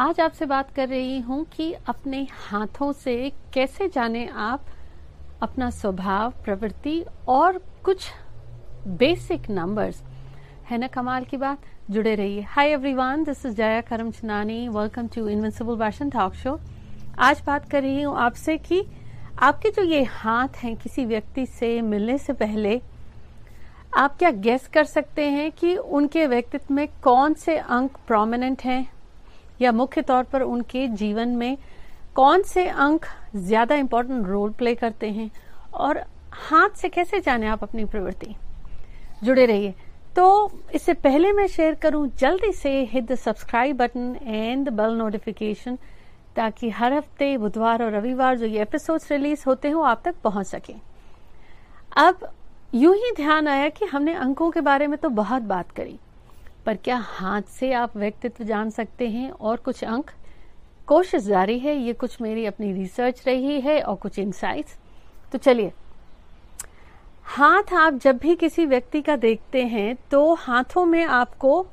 आज आपसे बात कर रही हूँ कि अपने हाथों से कैसे जाने आप अपना स्वभाव, प्रवृत्ति और कुछ बेसिक नंबर्स है ना कमाल की बात? जुड़े रहिए। Hi everyone this is Jaya Karam Chanani welcome to invincible version talk show आज बात कर रही हूँ आपसे कि आपके जो ये हाथ हैं किसी व्यक्ति से मिलने से पहले, आप क्या गेस कर सकते हैं कि उनके व्यक्तित्व में कौन से अंक प्रोमिनेंट हैं? या मुख्य तौर पर उनके जीवन में कौन से अंक ज़्यादा इंपॉर्टेंट रोल प्ले करते हैं और हाथ से कैसे जाने आप अपनी प्रवृत्ति? जुड़े रहिए। तो इससे पहले मैं शेयर करूँ, जल्दी से hit the subscribe button and the bell notification ताकि हर हफ़्ते, बुधवार और रविवार जो ये एपिसोड्स रिलीज़ होते हैं वो आप तक पहुँच सके। अब यूँ ही ध्यान आया कि हमने अंकों के बारे में तो बहुत बात करी। पर क्या हाथ से आप व्यक्तित्व जान सकते हैं? और कुछ अंक? कोशिश जारी है, ये कुछ मेरी अपनी रिसर्च रही है और कुछ इंसाइट्स तो चलिए। हाथ आप जब भी किसी व्यक्ति का देखते हैं तो हाथों में आपको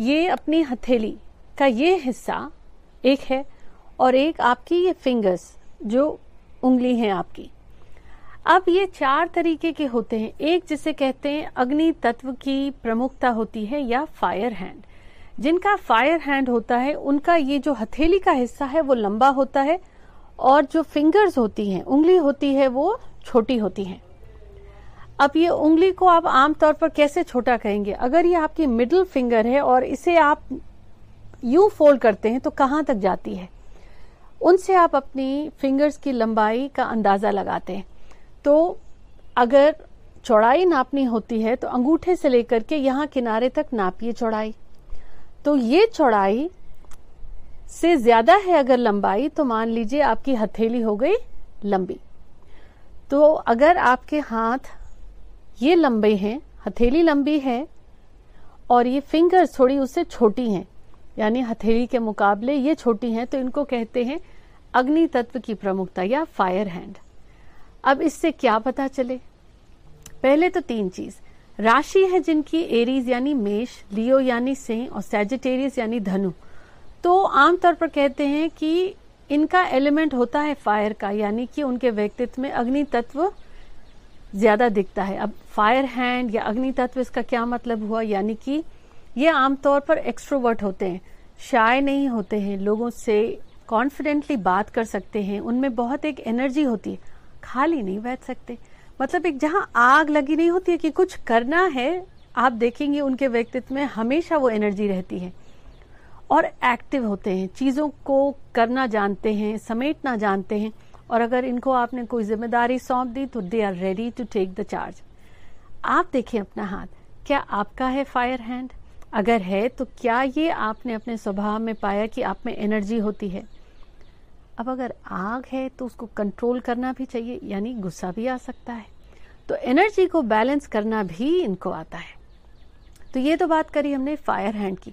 ये अपनी हथेली का ये हिस्सा एक है और एक आपकी ये फिंगर्स जो उंगली है आपकी। अब ये चार तरीके के होते हैं। एक जिसे कहते हैं अग्नि तत्व की प्रमुखता होती है या फायर हैंड जिनका फायर हैंड होता है, उनका ये जो हथेली का हिस्सा है, वो लंबा होता है और जो फिंगर्स होती हैं, उंगली होती है, वो छोटी होती है। अब ये उंगली को आप आमतौर पर कैसे छोटा कहेंगे? अगर ये आपकी मिडिल फिंगर है और इसे आप यू फोल्ड करते हैं तो कहाँ तक जाती है? उनसे आप अपनी फिंगर्स की लंबाई का अंदाज़ा लगाते हैं। तो अगर चौड़ाई नापनी होती है तो अंगूठे से लेकर के यहाँ किनारे तक नापिए चौड़ाई। तो ये चौड़ाई से ज़्यादा है अगर लंबाई तो मान लीजिए आपकी हथेली हो गई लंबी। तो अगर आपके हाथ ये लंबे हैं, हथेली लंबी है, और ये फिंगर्स थोड़ी उससे छोटी हैं, यानी हथेली के मुकाबले ये छोटी हैं तो इनको कहते हैं अग्नि तत्व की प्रमुखता या फायर हैंड अब इससे क्या पता चले? पहले तो तीन चीज़। राशि है जिनकी एरीज यानी मेष, लियो यानी सिंह और सेजिटेरियस यानी धनु। तो आमतौर पर कहते हैं कि इनका एलिमेंट होता है फायर का, यानी कि उनके व्यक्तित्व में अग्नि तत्व ज़्यादा दिखता है। अब फायर हैंड या अग्नि तत्व, इसका क्या मतलब हुआ? यानी कि ये आमतौर पर एक्सट्रोवर्ट होते हैं शाय नहीं होते हैं, लोगों से कॉन्फिडेंटली बात कर सकते हैं, उनमें बहुत एक एनर्जी होती है। खाली नहीं बैठ सकते। मतलब एक जहाँ आग लगी नहीं होती है कि कुछ करना है, आप देखेंगे उनके व्यक्तित्व में हमेशा वो एनर्जी रहती है और एक्टिव होते हैं, चीज़ों को करना जानते हैं, समेटना जानते हैं। और अगर इनको आपने कोई ज़िम्मेदारी सौंप दी तो they are ready to take the charge आप देखें अपना हाथ, क्या आपका है फायर हैंड अगर है तो क्या ये आपने अपने स्वभाव में पाया कि आप में एनर्जी होती है? अब अगर आग है तो उसको कंट्रोल करना भी चाहिए, यानी गुस्सा भी आ सकता है। तो एनर्जी को बैलेंस करना भी इनको आता है। तो ये तो बात करी हमने फायर हैंड की।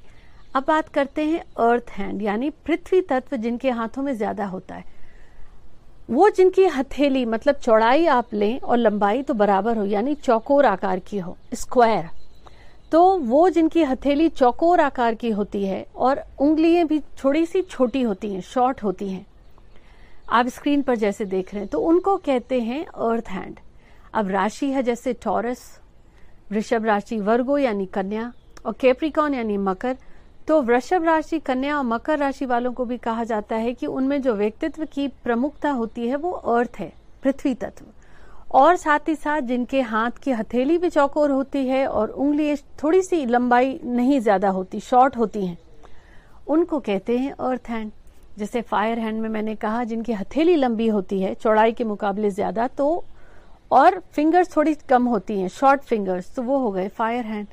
अब बात करते हैं अर्थ हैंड यानी पृथ्वी तत्व जिनके हाथों में ज़्यादा होता है। वो जिनकी हथेली मतलब चौड़ाई आप लें और लंबाई तो बराबर हो, यानी चौकोर आकार की हो स्क्वायर तो वो जिनकी हथेली चौकोर आकार की होती है और उंगलियाँ भी थोड़ी सी छोटी होती हैं शॉर्ट होती हैं आप स्क्रीन पर जैसे देख रहे हैं तो उनको कहते हैं अर्थ हैंड अब राशि है जैसे टॉरस वृषभ राशि वर्गो यानी कन्या और केप्रिकॉन यानी मकर. तो वृषभ राशि कन्या और मकर राशि वालों को भी कहा जाता है कि उनमें जो व्यक्तित्व की प्रमुखता होती है वो अर्थ है, पृथ्वी तत्व. और साथ ही साथ जिनके हाथ की हथेली भी चौकोर होती है और उंगली थोड़ी सी लंबाई नहीं ज़्यादा होती शॉर्ट होती हैं, उनको कहते हैं अर्थ हैंड जैसे फायर हैंड में मैंने कहा, जिनकी हथेली लंबी होती है, चौड़ाई के मुकाबले ज़्यादा तो और फिंगर्स थोड़ी कम होती हैं शॉर्ट फिंगर्स तो वो हो गए फायर हैंड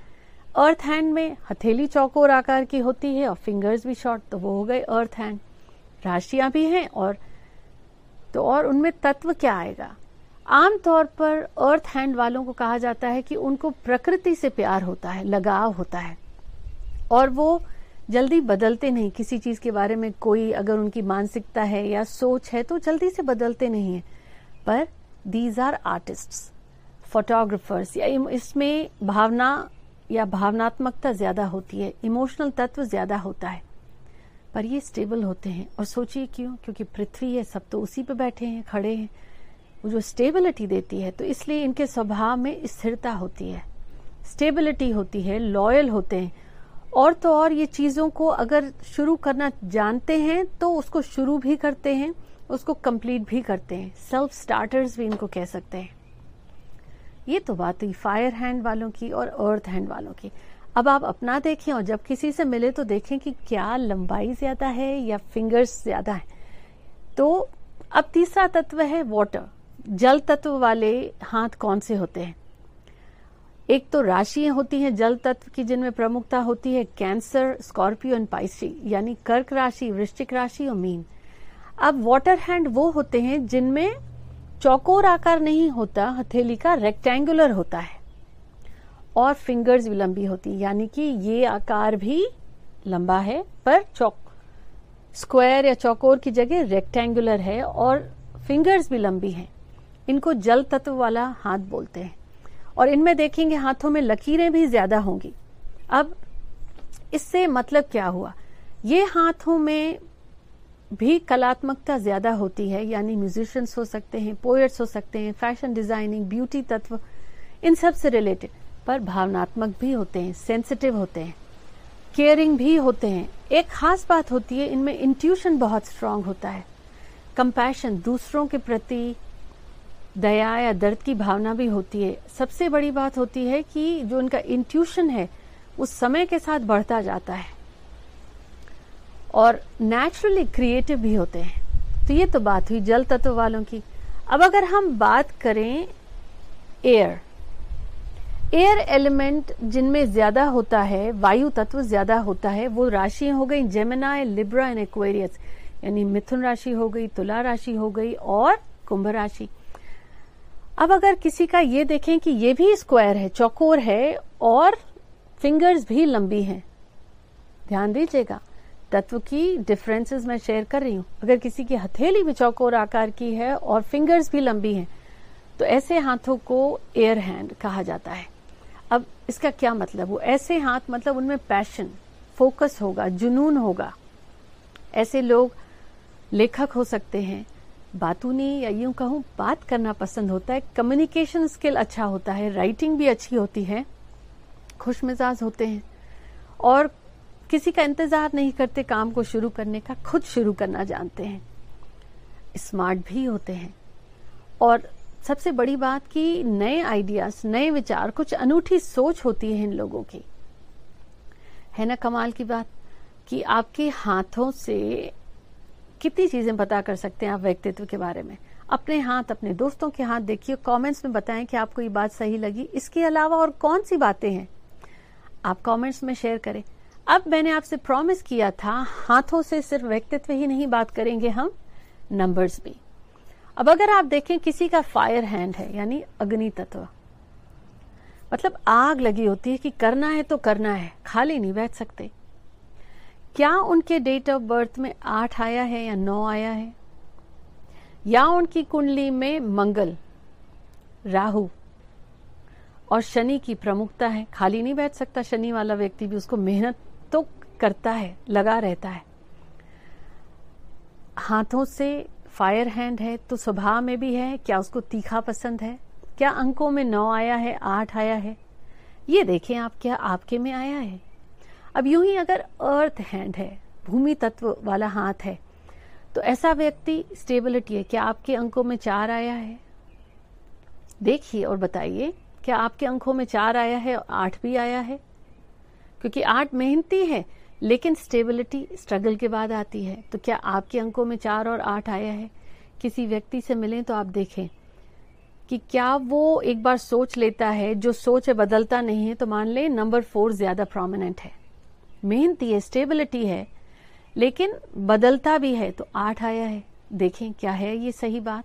अर्थ हैंड में हथेली चौकोर आकार की होती है और फिंगर्स भी शॉर्ट तो वो हो गए अर्थ हैंड राशियाँ भी हैं और तो और उनमें तत्व क्या आएगा? आमतौर पर अर्थ हैंड वालों को कहा जाता है कि उनको प्रकृति से प्यार होता है, लगाव होता है. और वो जल्दी बदलते नहीं। किसी चीज़ के बारे में कोई अगर उनकी मानसिकता है या सोच है तो जल्दी से बदलते नहीं है। पर दीज आर आर्टिस्ट फोटोग्राफर्स या इसमें भावना या भावनात्मकता ज़्यादा होती है इमोशनल तत्व ज़्यादा होता है। पर ये स्टेबल होते हैं। और सोचिए क्यों? क्योंकि पृथ्वी है, सब तो उसी पे बैठे हैं, खड़े हैं। वो जो स्टेबिलिटी देती है तो इसलिए इनके स्वभाव में स्थिरता होती है। स्टेबिलिटी होती है लॉयल होते हैं। और तो और ये चीज़ों को अगर शुरू करना जानते हैं तो उसको शुरू भी करते हैं, उसको कंप्लीट भी करते हैं। सेल्फ स्टार्टर्स भी इनको कह सकते हैं। ये तो बात हुई फायर हैंड वालों की और अर्थ हैंड वालों की। अब आप अपना देखें और जब किसी से मिले तो देखें कि क्या लंबाई ज़्यादा है या फिंगर्स ज़्यादा है। तो अब तीसरा तत्व है वाटर जल तत्व वाले हाथ कौन से होते हैं? एक तो राशियाँ होती हैं जल तत्व की, जिनमें प्रमुखता होती है कैंसर, स्कॉर्पियो एंड पाइसी, यानी कर्क राशि, वृश्चिक राशि और मीन। अब वाटर हैंड वो होते हैं जिनमें चौकोर आकार नहीं होता, हथेली का रेक्टेंगुलर होता है। और फिंगर्स भी लंबी होती यानी कि ये आकार भी लंबा है, पर चौक स्क्वायर या चौकोर की जगह रेक्टेंगुलर है और फिंगर्स भी लंबी हैं। इनको जल तत्व वाला हाथ बोलते हैं। और इनमें देखेंगे हाथों में लकीरें भी ज़्यादा होंगी। अब इससे मतलब क्या हुआ? ये हाथों में भी कलात्मकता ज़्यादा होती है, यानी म्यूजिशियंस हो सकते हैं पोएट्स हो सकते हैं फ़ैशन डिज़ाइनिंग ब्यूटी तत्व, इन सबसे रिलेटेड पर भावनात्मक भी होते हैं सेंसिटिव होते हैं केयरिंग भी होते हैं। एक खास बात होती है, इनमें इंट्यूशन बहुत स्ट्रांग होता है। कंपैशन दूसरों के प्रति दया या दर्द की भावना भी होती है। सबसे बड़ी बात होती है कि जो उनका इंट्यूशन है उस समय के साथ बढ़ता जाता है। और नेचुरली क्रिएटिव भी होते हैं। तो ये तो बात हुई जल तत्व वालों की। अब अगर हम बात करें एयर एयर एलिमेंट जिनमें ज़्यादा होता है, वायु तत्व ज़्यादा होता है, वो राशि हो गई जेमिना लिब्रा एंड एक्वेरियस यानी मिथुन राशि हो गई, तुला राशि हो गई और कुंभ राशि। अब अगर किसी का ये देखें कि ये भी स्क्वायर है, चौकोर है और फिंगर्स भी लंबी हैं, ध्यान दीजिएगा, तत्व की डिफरेंसेस मैं शेयर कर रही हूँ। अगर किसी की हथेली भी चौकोर आकार की है और फिंगर्स भी लंबी हैं तो ऐसे हाथों को एयर हैंड कहा जाता है। अब इसका क्या मतलब? वो ऐसे हाथ मतलब उनमें पैशन फोकस होगा, जुनून होगा। ऐसे लोग लेखक हो सकते हैं बातूनी या यूँ कहूँ, बात करना पसंद होता है। कम्युनिकेशन स्किल अच्छा होता है। राइटिंग भी अच्छी होती है। खुश मिजाज होते हैं। और किसी का इंतज़ार नहीं करते काम को शुरू करने का, खुद शुरू करना जानते हैं। स्मार्ट भी होते हैं। और सबसे बड़ी बात कि नए आइडियाज़ नए विचार, कुछ अनूठी सोच होती है इन लोगों की। है ना कमाल की बात? कि आपके हाथों से कितनी चीज़ें पता कर सकते हैं आप व्यक्तित्व के बारे में? अपने हाथ, अपने दोस्तों के हाथ देखिए कमेंट्स में बताएँ कि आपको ये बात सही लगी। इसके अलावा और कौन सी बातें हैं? आप कमेंट्स में शेयर करें। अब मैंने आपसे प्रॉमिस किया था, हाथों से सिर्फ़ व्यक्तित्व ही नहीं बात करेंगे हम नंबर्स भी। अब अगर आप देखें किसी का फायर हैंड है, यानी अग्नि तत्व मतलब आग लगी होती है कि करना है तो करना है, खाली नहीं बैठ सकते। क्या उनके डेट ऑफ़ बर्थ में आठ आया है या नौ आया है? या उनकी कुंडली में मंगल, राहु और शनि की प्रमुखता है? खाली नहीं बैठ सकता शनि वाला व्यक्ति भी, उसको मेहनत तो करता है, लगा रहता है। हाथों से फायर हैंड है तो स्वभाव में भी है, क्या उसको तीखा पसंद है? क्या अंकों में नौ आया है, आठ आया है? ये देखें आप, क्या आपके में आया है? अब यूँ ही अगर अर्थ हैंड है, भूमि तत्व वाला हाथ है तो ऐसा व्यक्ति स्टेबिलिटी है, क्या आपके अंकों में चार आया है? देखिए और बताइए, क्या आपके अंकों में चार आया है और आठ भी आया है? क्योंकि आठ मेहनती है, लेकिन स्टेबिलिटी स्ट्रगल के बाद आती है। तो क्या आपके अंकों में चार और आठ आया है? किसी व्यक्ति से मिलें तो आप देखें कि क्या वो एक बार सोच लेता है, जो सोच है बदलता नहीं है तो मान लें नंबर फोर ज़्यादा प्रोमिनेंट है। मेहनती है स्टेबिलिटी है, लेकिन बदलता भी है तो आठ आया है। देखें क्या है ये सही बात।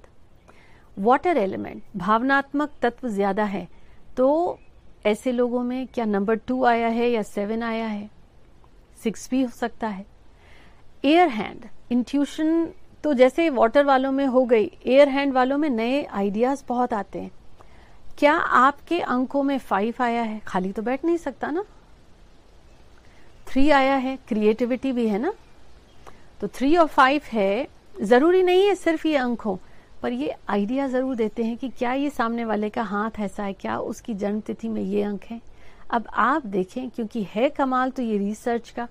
वाटर एलिमेंट भावनात्मक तत्व ज़्यादा है तो ऐसे लोगों में क्या नंबर टू आया है या सेवन आया है? सिक्स भी हो सकता है। एयर हैंड इंट्यूशन तो जैसे वाटर वालों में हो गई एयर हैंड वालों में नए आइडियाज़ बहुत आते हैं। क्या आपके अंकों में फाइव आया है? खाली तो बैठ नहीं सकता ना। थ्री आया है क्रिएटिविटी भी है ना? तो थ्री और फाइव है, ज़रूरी नहीं है सिर्फ़ ये अंक हो, पर ये आइडिया ज़रूर देते हैं कि क्या ये सामने वाले का हाथ ऐसा है, क्या उसकी जन्म तिथि में ये अंक है। अब आप देखें, क्योंकि है कमाल तो ये रिसर्च का,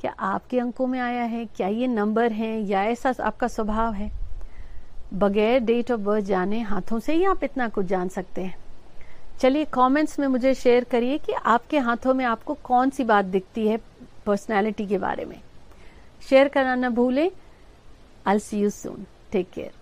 क्या आपके अंकों में आया है, क्या ये नंबर है, या ऐसा आपका स्वभाव है? बगैर डेट ऑफ़ बर्थ जाने हाथों से ही आप इतना कुछ जान सकते हैं। चलिए कमेंट्स में मुझे शेयर करिए कि आपके हाथों में आपको कौन सी बात दिखती है पर्सनालिटी के बारे में। शेयर करना ना भूलें। I see you soon take care